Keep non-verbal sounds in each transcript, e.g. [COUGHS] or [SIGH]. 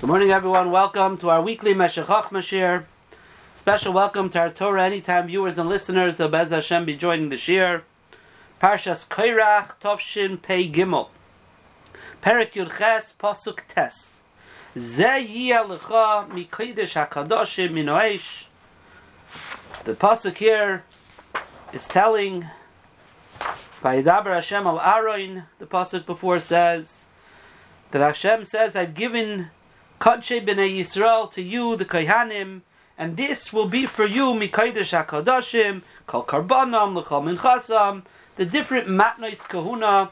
Good morning, everyone. Welcome to our weekly Meshech Mashir. Special welcome to our Torah Anytime viewers and listeners. The Bez Hashem be joining the Shir. Parshas Koirach Tovshin Pei Gimel. Perik Yud Ches Pasuk Tes. Ze yiyah lecha mikodesh hakadoshim minoesh. The pasuk here is telling by Dabar Hashem al Aroin. The pasuk before says that Hashem says, "I've given Kadshe b'nei Yisrael to you, the Kohanim, and this will be for you Mikaidesh Hakadoshim, Kol Karbanam, L'chol Minchasam, the different Matnois Kahuna,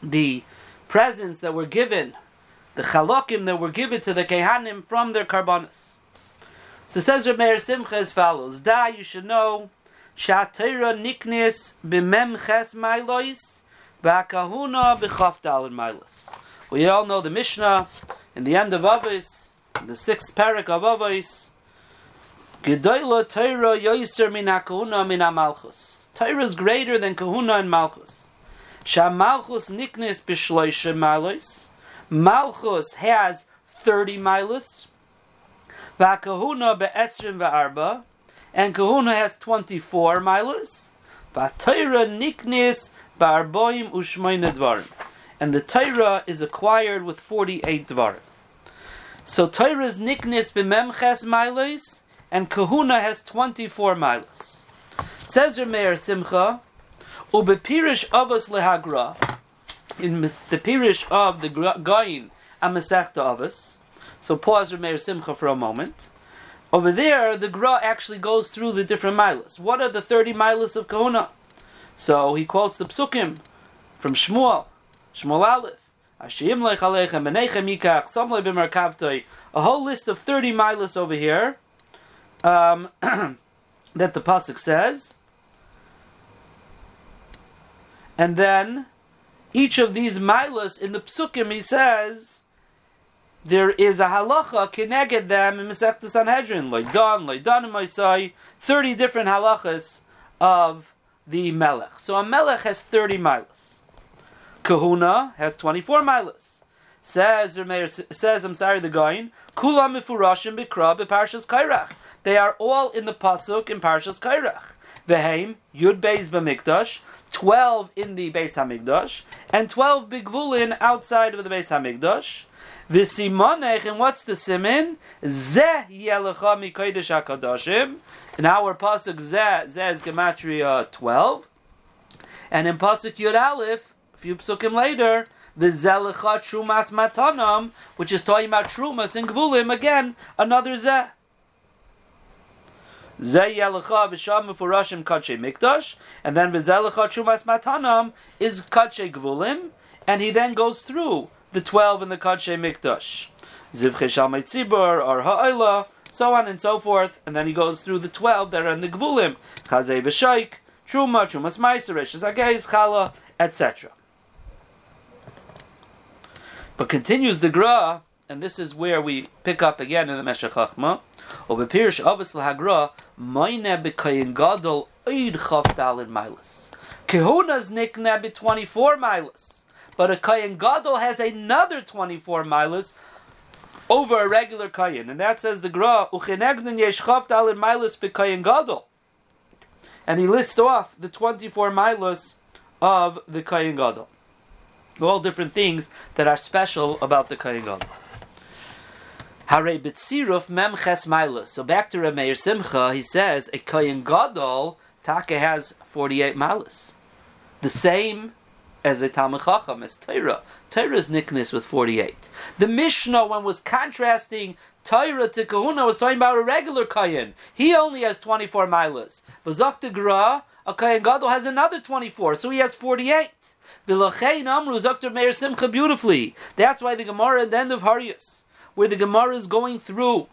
the presents that were given, the Chalokim that were given to the Kohanim from their Karbanis. So says Rameir Simcha as follows: Da, you should know, Shatira Niknis b'mem ches Mailois, Ba'kahuna b'chaf dalin Mailos. We all know the Mishnah in the end of Avos, the sixth parak of Avos, Gedoyla Torah Yoiser min HaKahuna min HaMalchus. Is greater than Kahuna and Malchus. Shamalchus niknes b'shloisha malos. Malchus has 30 milos. V'akahuna be'esrim v'arba. And Kahuna has 24 milos. V'atayra niknes ba'arboim u'shmoyne dvarim. And the Torah is acquired with 48 dvarim. So Torah's niknis b'memches milos, and Kahuna has 24 milos. Says Rameir Simcha, ubepirish avos lehagra, in the pirish of the Gain and Masechta Avos. So pause Rameir Simcha for a moment. Over there, the Gra actually goes through the different milos. What are the 30 milos of Kahuna? So he quotes the psukim from Shmuel, Shmuel Aleph. A whole list of 30 milas over here um, [CLEARS THROAT] that the Pasuk says. And then each of these milas in the psukim he says there is a halacha connected them in Masechta Sanhedrin, Loidan, Loidan Maisai, 30 different halachas of the melech. So a melech has 30 milas. Kahuna has 24 milas. Says says I'm sorry the going. Kula mifurashim bikra beparshas kairach. They are all in the pasuk in Parshas Kairach. Veheim Yud Beis B'Mikdash, twelve in the Beis Hamikdash, and twelve Bigvulin outside of the Beis Hamikdash. V'simonech, and what's the simin? Zeh yelecha mikodesh hakadoshim. In our pasuk Zeh, Zeh is gematria twelve, and in pasuk Yud Aleph few psukim later, the Zelecha Trumas Matanam, which is talking about Trumas and Gvulim, again, another Zeh. Zeh Yelecha V'Sham Mefurashim Kache Mikdash, and then V'Zelecha Trumas Matanam is Kache Gvulim, and he then goes through the 12 in the Kache Mikdash. Zivche Shalmei or Ha'ila, so on and so forth, and then he goes through the 12 that are in the Gvulim, Chazei V'Shaik, Truma, Trumas Meiser, Shizageiz, Chala, etc. But continues the Gra, and this is where we pick up again in the Meshech Chochma. Obepirish Abbas Lahagra, Maine Bekayin Gadol Eid Chavdalid Milas. Kehuna's nikne be 24 milas. But a Kayin Gadol has another 24 milas over a regular Kayin. And that says the Gra, Uchenegdun Yesh Chavdalid Milas Bekayin Gadol. And he lists off the 24 milas of the Kayin Gadol all different things that are special about the Kohen Gadol. Hare B'tziruf Mem Ches Milas. So back to Rameir Simcha, he says a Kohen Gadol Taka has 48 milas. The same as a Talmud Chacham, as Torah. Torah's nickness with 48. The Mishnah, when was contrasting Torah to Kahuna, was talking about a regular Kayan. He only has 24 milas. But Zok Gra, a Kayan Gadol has another 24, so he has 48. V'lachein amru Dr. Meir Simcha beautifully. That's why the Gemara at the end of Harius, where the Gemara is going through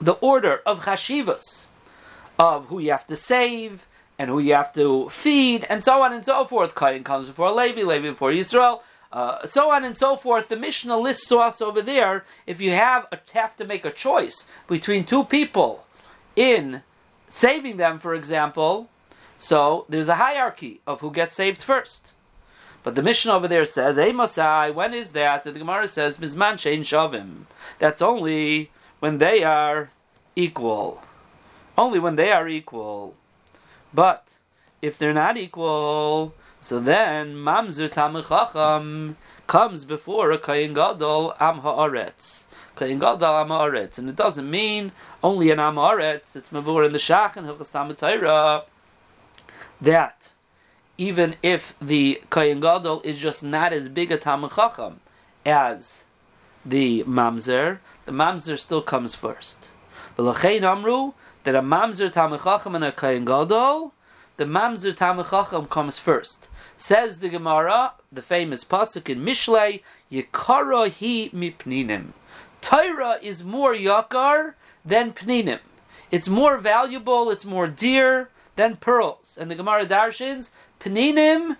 the order of chashivas, of who you have to save, and who you have to feed, and so on and so forth. Kain comes before Levi, Levi before Yisrael, uh, so on and so forth. The Mishnah lists us over there. If you have a, have to make a choice between two people in saving them, for example, so there's a hierarchy of who gets saved first. But the Mishnah over there says, Hey Masai, when is that? And the Gemara says, Mizman Shein Shavim. That's only when they are equal. Only when they are equal. But if they're not equal, so then Mamzer Tamachacham comes before a Kayin Gadol Am Haaretz. Kayin Gadol Am Haaretz. And it doesn't mean only an Am Haaretz, it's Mavur in the Shach and Hilchas Tamatayra. That even if the Kohen Gadol is just not as big a Talmud Chacham as the Mamzer, the Mamzer still comes first. V'lachein Amru, that a Mamzer Talmud Chacham and a Kohen Gadol, the Mamzer Talmud Chacham comes first. Says the Gemara, the famous pasuk in Mishlei, Yikara hi mipninim. Torah is more yakar than pninim. It's more valuable, it's more dear than pearls. And the Gemara darshins, Peninim,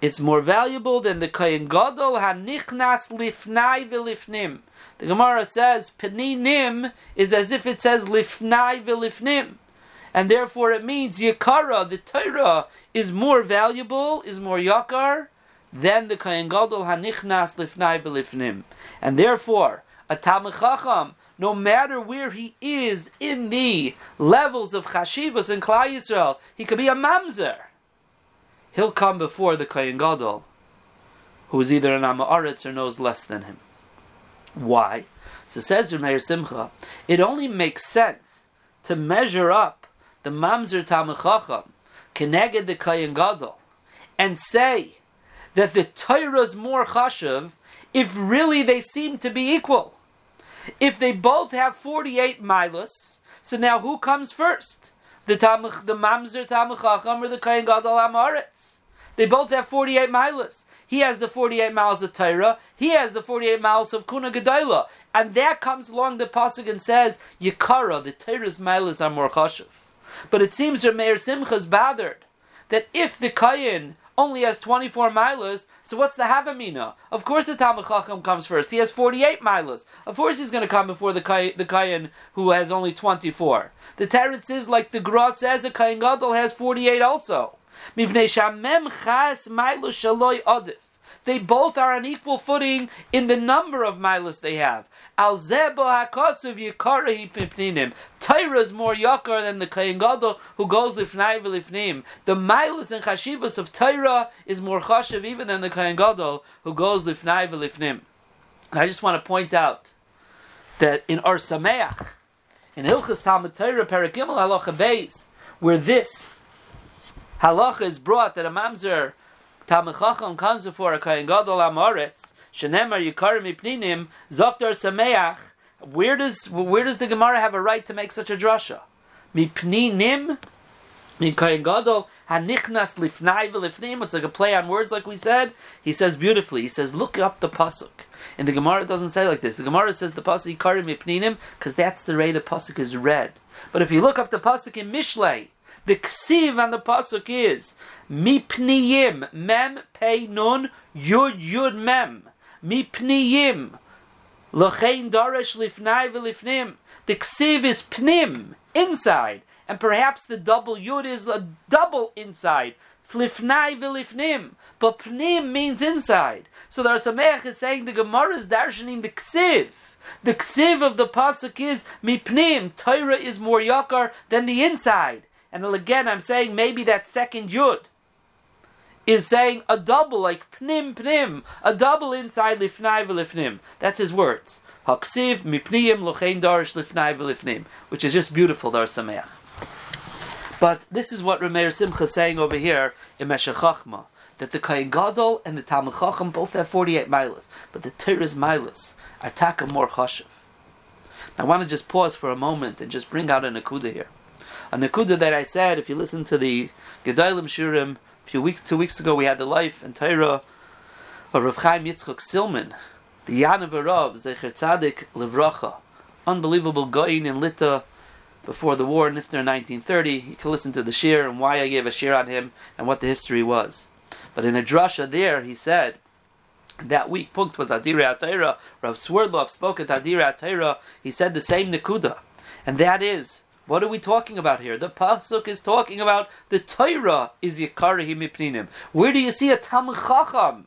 it's more valuable than the Kohen Gadol Hanichnas Lifnai V'Lifnim. The Gemara says Peninim is as if it says Lifnai V'Lifnim. And therefore it means Yakara, the Torah, is more valuable, is more Yakar, than the Kohen Gadol Hanichnas Lifnai V'Lifnim. And therefore, a Talmud Chacham, no matter where he is in the levels of Chashivas in Klal Yisrael, he could be a Mamzer he'll come before the Kohen Gadol, who is either an Amaretz or knows less than him. Why? So says Meir Simcha, it only makes sense to measure up the Mamzer Talmud Chacham, Keneged the Kohen Gadol, and say that the Torah is more chashav if really they seem to be equal. If they both have 48 milas, so now who comes first? The Tamach, the Mamzer Tamach Chacham or the Kohen Gadol Amaretz. They both have 48 miles. He has the 48 miles of Torah. He has the 48 miles of Kuna Gedola. And that comes along the Pasuk and says, Yikara, the Torah's miles are more chashuv. But it seems that Meir Simcha is bothered that if the Kayin only has 24 milas, so what's the Havamina? Of course the Talmud Chacham comes first. He has 48 milas. Of course he's going to come before the, Kay, the Kayan who has only 24. The Teretz is, like the Gra says, a Kayan Gadol has 48 also. They both are on equal footing in the number of milas they have. Al zebo hakasuv yikarahi is more yakar than the Kohen Gadol who goes lifnai v'lifnim. The milas and chashivas of Torah is more chashiv even than the Kohen Gadol who goes lifnai v'lifnim. And I just want to point out that in Or Sameach, in Hilchas Talmud Torah Perakimel Halacha Beis, where this halacha is brought that a mamzer Talmud comes before a Kohen Gadol Amoritz, Shenemar Yikarim Ipninim, Zoktor Sameach, where does, where does the Gemara have a right to make such a drasha? Mipninim, Kohen Gadol, Hanichnas Lifnai V'Lifnim, it's like a play on words like we said. He says beautifully, he says, look up the Pasuk. And the Gemara doesn't say like this. The Gemara says the Pasuk Yikarim Ipninim, because that's the way the Pasuk is read. But if you look up the Pasuk in Mishlei, the ksiv on the pasuk is mipniyim mem pei nun yud yud mem mipniyim lochein darash lifnai v'lifnim. The ksiv is pnim inside, and perhaps the double yud is a double inside. Flifnai v'lifnim, but pnim means inside. So the Or Sameach is saying the Gemara is darshaning the ksiv. The ksiv of the pasuk is mipnim. Torah is more yakar than the inside. And again, I'm saying maybe that second yud is saying a double, like pnim pnim, a double inside lifnai v'lifnim. That's his words. Haksiv mipniyim lochein darish lifnai v'lifnim, which is just beautiful, dar sameach. But this is what Rameir Simcha is saying over here in Meshech Chochma, that the Kohen Gadol and the Talmud Chacham both have 48 milas, but the Torah's milas are taka more chashiv. I want to just pause for a moment and just bring out an akuda here a nakuda that I said, if you listen to the Gedalim Shurim, a few weeks, two weeks ago, we had the life and Torah of Rav Chaim Yitzchok Silman, the Yanav Rav, Zecher Tzadik Levracha, unbelievable Goin in Lita before the war, Nifter in 1930. You can listen to the shir and why I gave a shir on him and what the history was. But in a drasha there, he said, that week, Punkt was Adira Atayra. Rav Swerdlov spoke at Adira Atayra. He said the same Nakuda. And that is What are we talking about here? The pasuk is talking about the Torah is yikarahi mipninim. Where do you see a Talmud Chacham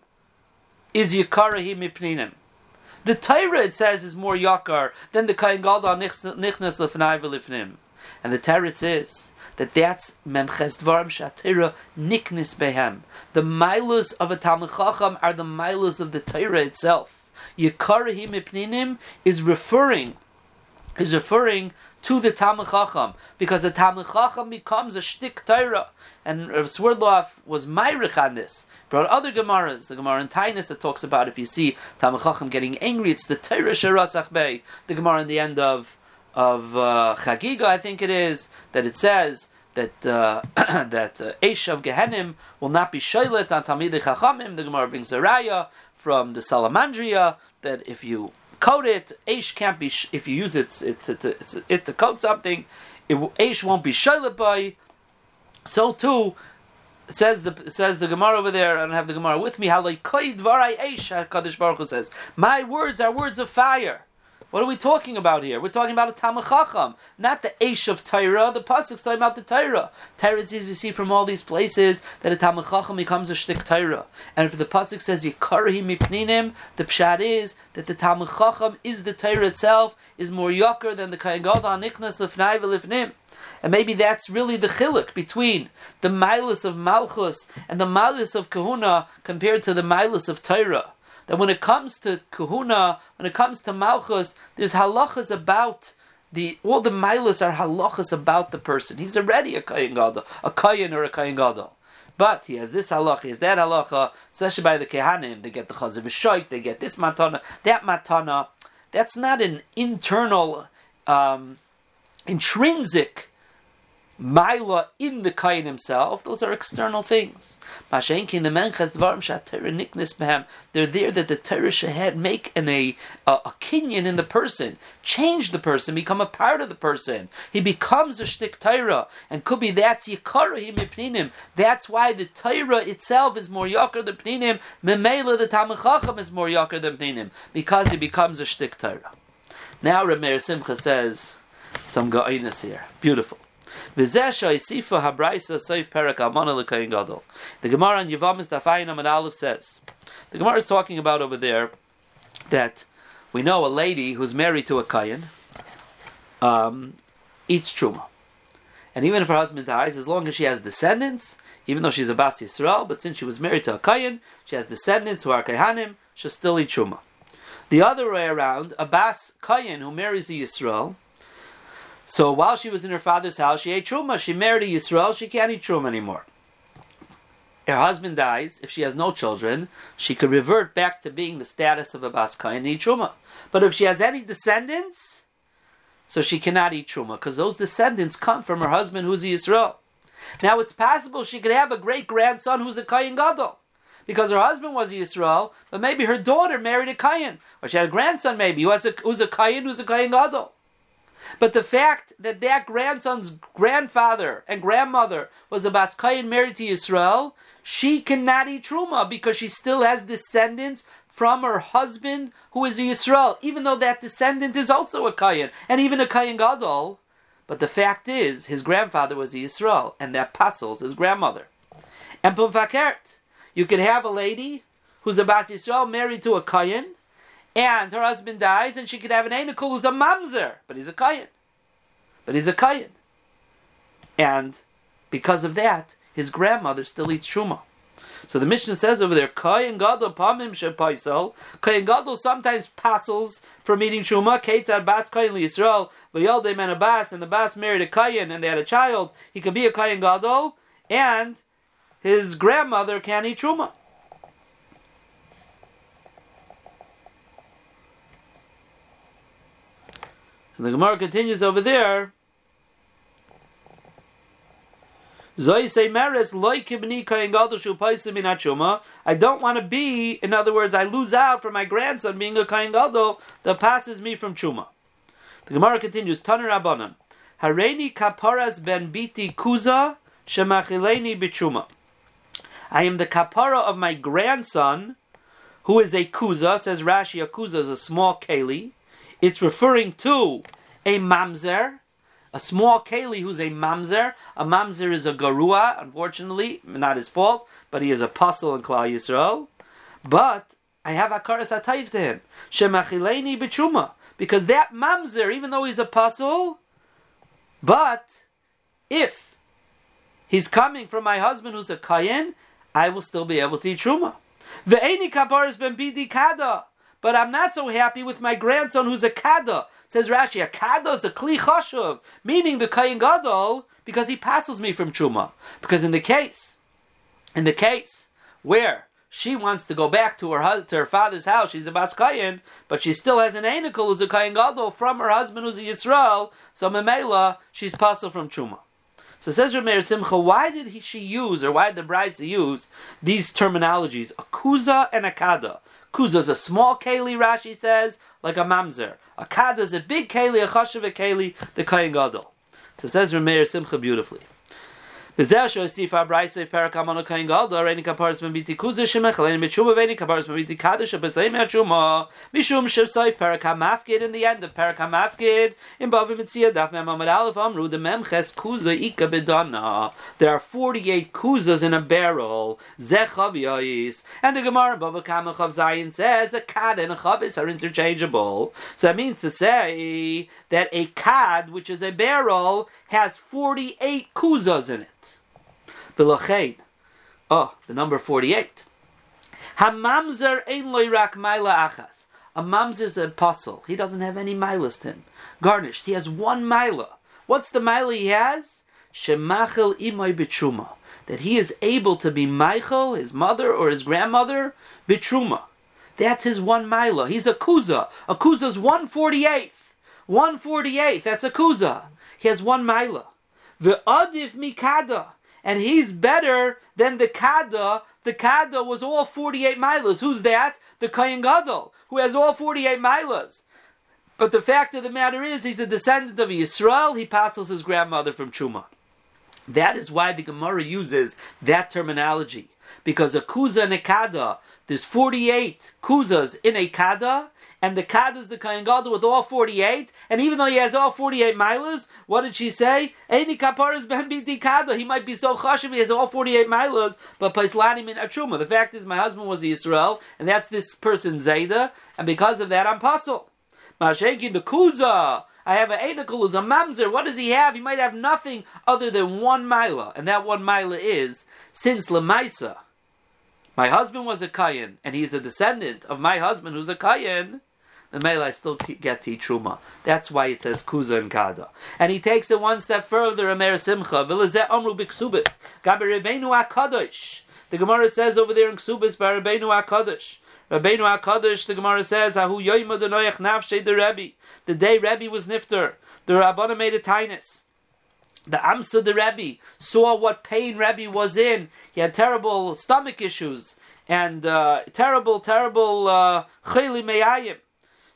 is yikarahi mipninim? The Torah it says is more yakar than the Kain Gadol nichnas lefnai v'lifnim. And the Teretz is that that's memches dvarim shatira niknis behem. The milos of a Talmud Chacham are the milos of the Torah itself. Yikarahi mipninim is referring is referring to the Talmud Chacham because the Talmud Chacham becomes a shtick Torah, and Rav Swerdloff was myrich on this. Brought other Gemaras, the Gemara in Tainus that talks about if you see Talmud Chacham getting angry, it's the Torah Sharasach Bey. The Gemara in the end of of uh, Chagiga, I think it is, that it says that uh, [COUGHS] that uh, of Gehenim will not be shaylet on Talmidei Chachamim. The Gemara brings a raya from the Salamandria that if you coat it. Aish can't be sh- if you use it it, it, it, it to coat something. It Aish won't be shayla by. So too says the says the Gemara over there. I don't have the Gemara with me. How like Aish Kadosh Baruch Hu says, my words are words of fire. What are we talking about here? We're talking about a Talmud Chacham, not the Aish of Torah. The pasuk's talking about the Torah. Torah is easy to see from all these places that a Talmud Chacham becomes a shtick Torah. And if the pasuk says Yikarahi mipninim, the pshat is that the Talmud Chacham is the Torah itself, is more yaker than the Kain Gadol Nichnas Lifnai V'Lifnim. And maybe that's really the chiluk between the milas of Malchus and the milas of Kahuna compared to the milas of Torah that when it comes to kahuna, when it comes to malchus, there's halachas about the all the milas are halachas about the person. He's already a kayin gadol, a kayin or a kayin gadol. But he has this halacha, he has that halacha, especially by the kehanim. They get the chazav shoik, they get this matana, that matana. That's not an internal, um, intrinsic Maila in the Kain himself, those are external things. They're there that the Torah should make an, a, a, a kinyan in the person, change the person, become a part of the person. He becomes a shtik Torah, and could be that's Yikarahim Pninim. That's why the Torah itself is more Yakar than Pninim. Memela, the Talmud Chacham is more Yakar than Pninim, because he becomes a shtik Torah. Now Rameir Simcha says some ga'inus here. Beautiful. The Gemara in Yavamis Dafayim and Aleph says, the Gemara is talking about over there that we know a lady who's married to a Kayan um, eats truma. And even if her husband dies, as long as she has descendants, even though she's a Bas Yisrael, but since she was married to a Kayan, she has descendants who are Kayanim, she'll still eat truma. The other way around, a Bas Kayan who marries a Yisrael, so while she was in her father's house, she ate truma. She married a Yisrael. She can't eat truma anymore. Her husband dies. If she has no children, she could revert back to being the status of a baskayin and eat truma. But if she has any descendants, so she cannot eat truma because those descendants come from her husband who's a Yisrael. Now it's possible she could have a great grandson who's a Kayin Gadol. Because her husband was a Yisrael, but maybe her daughter married a Kayin. Or she had a grandson maybe who has a, who's a Kayin who's a Kayin Gadol. But the fact that that grandson's grandfather and grandmother was a Baskayan married to Yisrael, she cannot eat Truma because she still has descendants from her husband who is a Yisrael, even though that descendant is also a Kayan, and even a Kayan Gadol. But the fact is, his grandfather was a Yisrael, and that Passel's his grandmother. And Pumfakert, you could have a lady who's a Bas Yisrael married to a Kayan, and her husband dies, and she could have an Einakul who's a mamzer, but he's a Kayan. But he's a Kayan. And because of that, his grandmother still eats Shuma. So the Mishnah says over there, Kayan Gadol Pamim Shepaisel. Kayan Gadol sometimes passels from eating Shuma. Ketzad Bas Kayan Yisrael. Vayalde Man a Bas, and the Bas married a Kayan and they had a child. He could be a Kayan Gadol, and his grandmother can eat Shuma. And the Gemara continues over there. I don't want to be, in other words, I lose out from my grandson being a kain gadol that passes me from chuma. The Gemara continues, Taner Rabbanan, Hareini kaparas ben biti kuza shemachileni bichuma. I am the kapara of my grandson, who is a kuza, says Rashi, a kuza is a small keli, it's referring to a mamzer, a small keli who's a mamzer. A mamzer is a garua, unfortunately, not his fault, but he is a puzzle in Klal Yisrael. But I have akaras atayv to him. Shemachileni b'truma. Because that mamzer, even though he's a puzzle, but if he's coming from my husband who's a kayin, I will still be able to eat truma. Ve'eni kaparis ben bidi kada. But I'm not so happy with my grandson who's a kada. Says Rashi, a kada is a kli chashuv, meaning the kayin gadol, because he passes me from truma. Because in the case, in the case where she wants to go back to her to her father's house. She's a Baskayan, but she still has an Einikul who's a Kayan Gadol from her husband who's a Yisrael. So Memela, she's puzzled from Truma. So says Rameir Simcha, why did he, she use, or why did the brides use these terminologies, a kuza and a kada? Kuza is a small keli, Rashi says, like a mamzer. A kada is a big keli, a chashav a keli, the kain gadol. So says Rameir Simcha beautifully. V'zeh ha-braisa reini kaparis mitshuma veini kaparis mabiti kaddish ha-besayim ha-tshuma, mishum ha-mafkid, in the end of perak ha-mafkid, in Bava Metzia, daf mem amad amru, the memches kuza ika bedana. There are 48 kuzas in a barrel, zeh chaviyais, and the Gemara in Bava Kama Chav Zayin says, a kad and a chavis are interchangeable. So that means to say that a kad, which is a barrel, has 48 kuzas in it. V'lochein. Oh, the number 48. Hamamzer ein loirak maila achas. A mamzer is an apostle. He doesn't have any milas to him. Garnished. He has one mila. What's the mila he has? Shemachel imoy bitruma. That he is able to be Michael, his mother or his grandmother, bitruma. That's his one mila. He's a kuza. A kuza's 148th. 148th. That's a kuza. He has one mila. Ve'adiv mikada and he's better than the Kada. The Kada was all 48 milas. Who's that? The Kayan Gadol, who has all 48 milas. But the fact of the matter is, he's a descendant of Yisrael. He passes his grandmother from Truma. That is why the Gemara uses that terminology. Because a kuza and a kada, there's 48 kuzas in a kada, and the Kad is the Kohen Gadol with all 48, and even though he has all 48 milas, what did she say? Any kaparas ben biti Kada. He might be so chashiv, he has all 48 milas, but paislanim in atruma. The fact is, my husband was Israel, and that's this person Zayda, and because of that, I'm pasul. Mashenki the Kuza. I have an Eidakul a mamzer. What does he have? He might have nothing other than one mila, and that one mila is since Lemaisa. My husband was a Kayan, and he's a descendant of my husband who's a Kayan the male I still get to eat truma. That's why it says kuza and kada. And he takes it one step further. Amer simcha v'lezeh amru b'ksubis gabi Rabbeinu Hakadosh. The Gemara says over there in Ksubis by Rabbeinu Hakadosh. Rabbeinu Hakadosh. The Gemara says Ahu yoyma denoyach nafshe the Rebbe. The day Rebbe was nifter, the Rabbana made a tainus. The Amsa the Rebbe saw what pain Rebbe was in. He had terrible stomach issues and uh, terrible, terrible uh, chayli meyayim.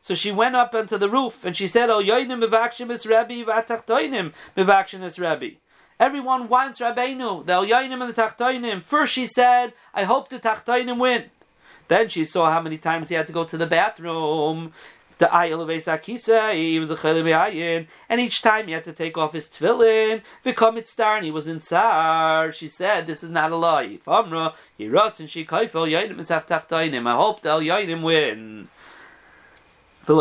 So she went up onto the roof and she said, "Oh, yoinim mivakshim is Rabbi, vatachtoinim mivakshim is Rabbi." Everyone wants Rabbeinu, the yoinim and the tachtoinim. First she said, "I hope the tachtoinim win." Then she saw how many times he had to go to the bathroom. The ayil of Esakisa, he was a chelev and each time he had to take off his tefillin. V'komit star, and he was in sar. She said, "This is not a lie." Famra, he wrote and she kaifel yoinim is tachtoinim. I hope the yoinim win. But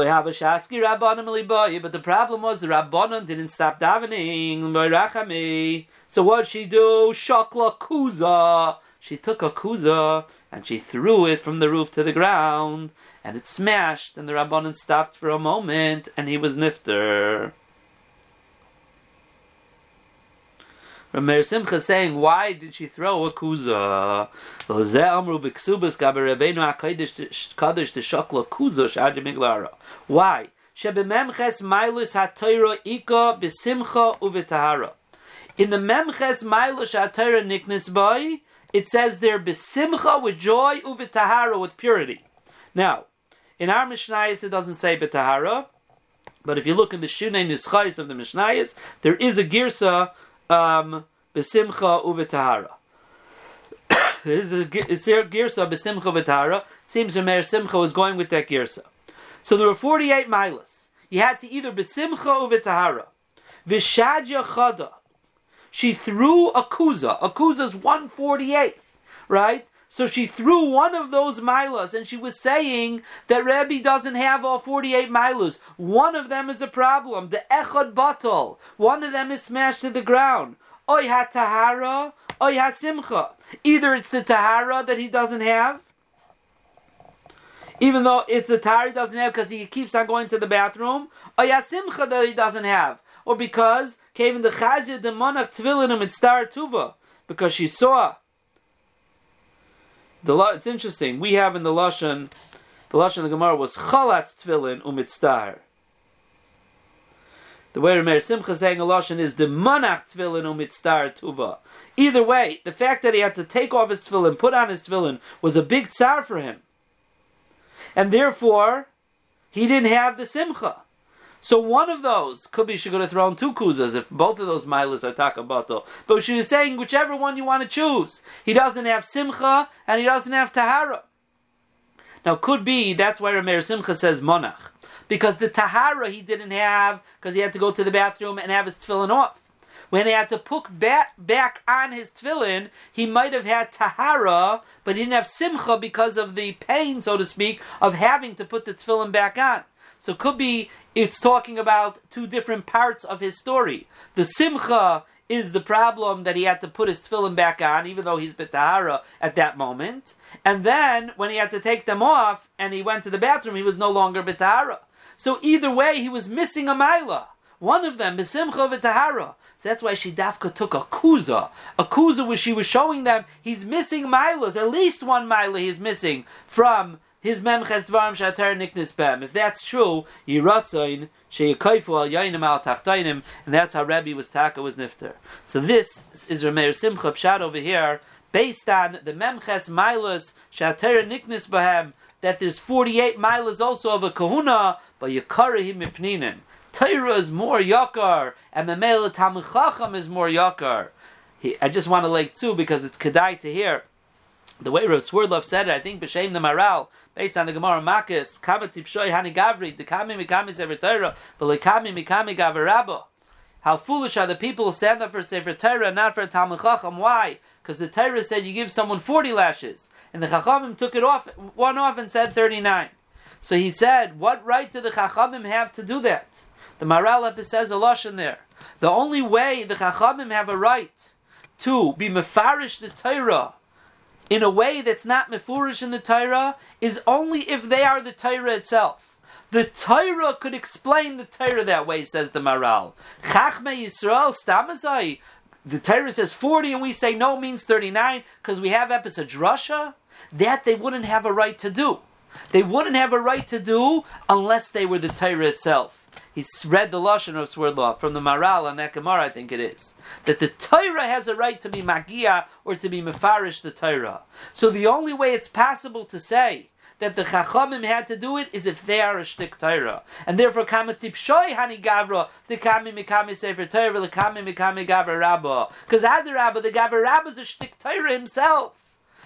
the problem was the Rabbanon didn't stop davening. So what she do? Shakla kuza. She took a kuza and she threw it from the roof to the ground, and it smashed. And the Rabbanon stopped for a moment, and he was nifter. Rameir Simcha saying, why did she throw a kuza? Why? In the memches mailus ha'toira niknis boy, it says there b'simcha with joy uv'tahara with purity. Now, in our Mishnayos it doesn't say b'tahara, but if you look in the Shunei Nischais of the Mishnayos, there is a girsa um, besimcha uvetahara. [COUGHS] There's a girsa besimcha uvetahara. Seems Rameir Simcha was going with that girsa. So there were 48 milas. You had to either besimcha uvetahara. Vishadya chada. She threw a kuza. A kuza is 148, right? So she threw one of those milas, and she was saying that Rebbe doesn't have all 48 milas. One of them is a problem. The echad batal. One of them is smashed to the ground. Oy ha tahara, oy ha simcha. Either it's the tahara that he doesn't have, even though it's the tahara he doesn't have because he keeps on going to the bathroom, oy ha simcha that he doesn't have, or because came the chazia the monach tvilinim and star tuva because she saw the it's interesting. We have in the lashon, the lashon of the Gemara was chalatz tefillin umitztar. The way Rameir Simcha saying a lashon is the manach tefillin umitztar tuva. Either way, the fact that he had to take off his tefillin, put on his tefillin, was a big tsar for him, and therefore he didn't have the simcha. So one of those could be she could have thrown two kuzas if both of those milas are takabato. But she was saying whichever one you want to choose. He doesn't have simcha and he doesn't have tahara. Now could be that's why Rameir Simcha says monach. Because the tahara he didn't have because he had to go to the bathroom and have his tefillin off. When he had to put back, back on his tefillin, he might have had tahara, but he didn't have simcha because of the pain, so to speak, of having to put the tefillin back on. So it could be it's talking about two different parts of his story. The simcha is the problem that he had to put his tefillin back on, even though he's betahara at that moment. And then when he had to take them off and he went to the bathroom, he was no longer betahara. So either way, he was missing a mila. One of them, besimcha v'tahara. So that's why she took a kuza. A kuza where she was showing them he's missing milas. At least one mila he's missing from his memches dvarim shatar niknis bem. If that's true, sheyakaifu al yainim al tachtainim, and that's how Rabbi was taka was nifter. So this is Rameir Simcha Pshat over here, based on the memches milas shatar niknis behem, that there's 48 milas also of a kahuna, but yakarahim mipninim. Torah is more yakar, and Memela Tamil is more yakar. I just want to like too because it's kedai to hear the way Rav Swerdlov said it, I think b'shem the Maral, based on the Gemara Makis, Kabat Tipshoy Hani Gavri, the Kami Mikami Sefer Torah, but Kami Mikami Gavarabo. How foolish are the people who stand up for Sefer Torah not for Talmud Chacham? Why? Because the Torah said you give someone 40 lashes, and the Chachamim took it off, one off and said 39. So he said, what right do the Chachamim have to do that? The Maral says a lush in there. The only way the Chachamim have a right to be mefarish the Torah in a way that's not mefurish in the Torah is only if they are the Torah itself. The Torah could explain the Torah that way, says the Maral. Chachme Yisrael stamazai. The Torah says 40 and we say no means 39 because we have episode Russia. That they wouldn't have a right to do. They wouldn't have a right to do unless they were the Torah itself he read the lashon of Swerdlaw from the Maral on that Gemara, I think it is, that the Torah has a right to be magia or to be mefarish the Torah. So the only way it's possible to say that the Chachamim had to do it is if they are a shtik Torah. And therefore, kamatip shoy hani gavra, the kami mikami sefer Torah, the kami mikami gavra rabba. Because Rabba, the gavra rabba is a shtik Torah himself.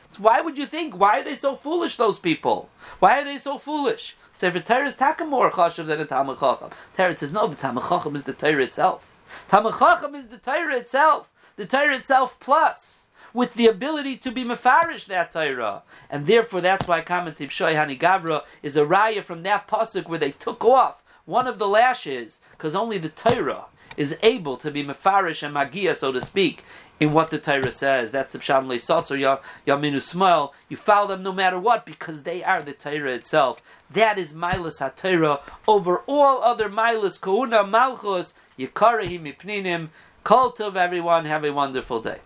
So why would you think? Why are they so foolish, those people? Why are they so foolish? Sefer Torah is taka more chashav than a Talmud Chacham. Torah says no, the Talmud Chacham is the Torah itself. Talmud Chacham is the Torah itself. The Torah itself plus with the ability to be mefarish that Torah, and therefore that's why commentative Shoy Hani Gavra is a raya from that pasuk where they took off one of the lashes because only the Torah is able to be mefarish and magia, so to speak, in what the Torah says. That's the Psham Leisasar Yaminu Smile. You follow them no matter what because they are the Torah itself. That is Milas HaTorah over all other Milas Kohuna Malchus Yikarahim Ipninim. Cult of everyone. Have a wonderful day.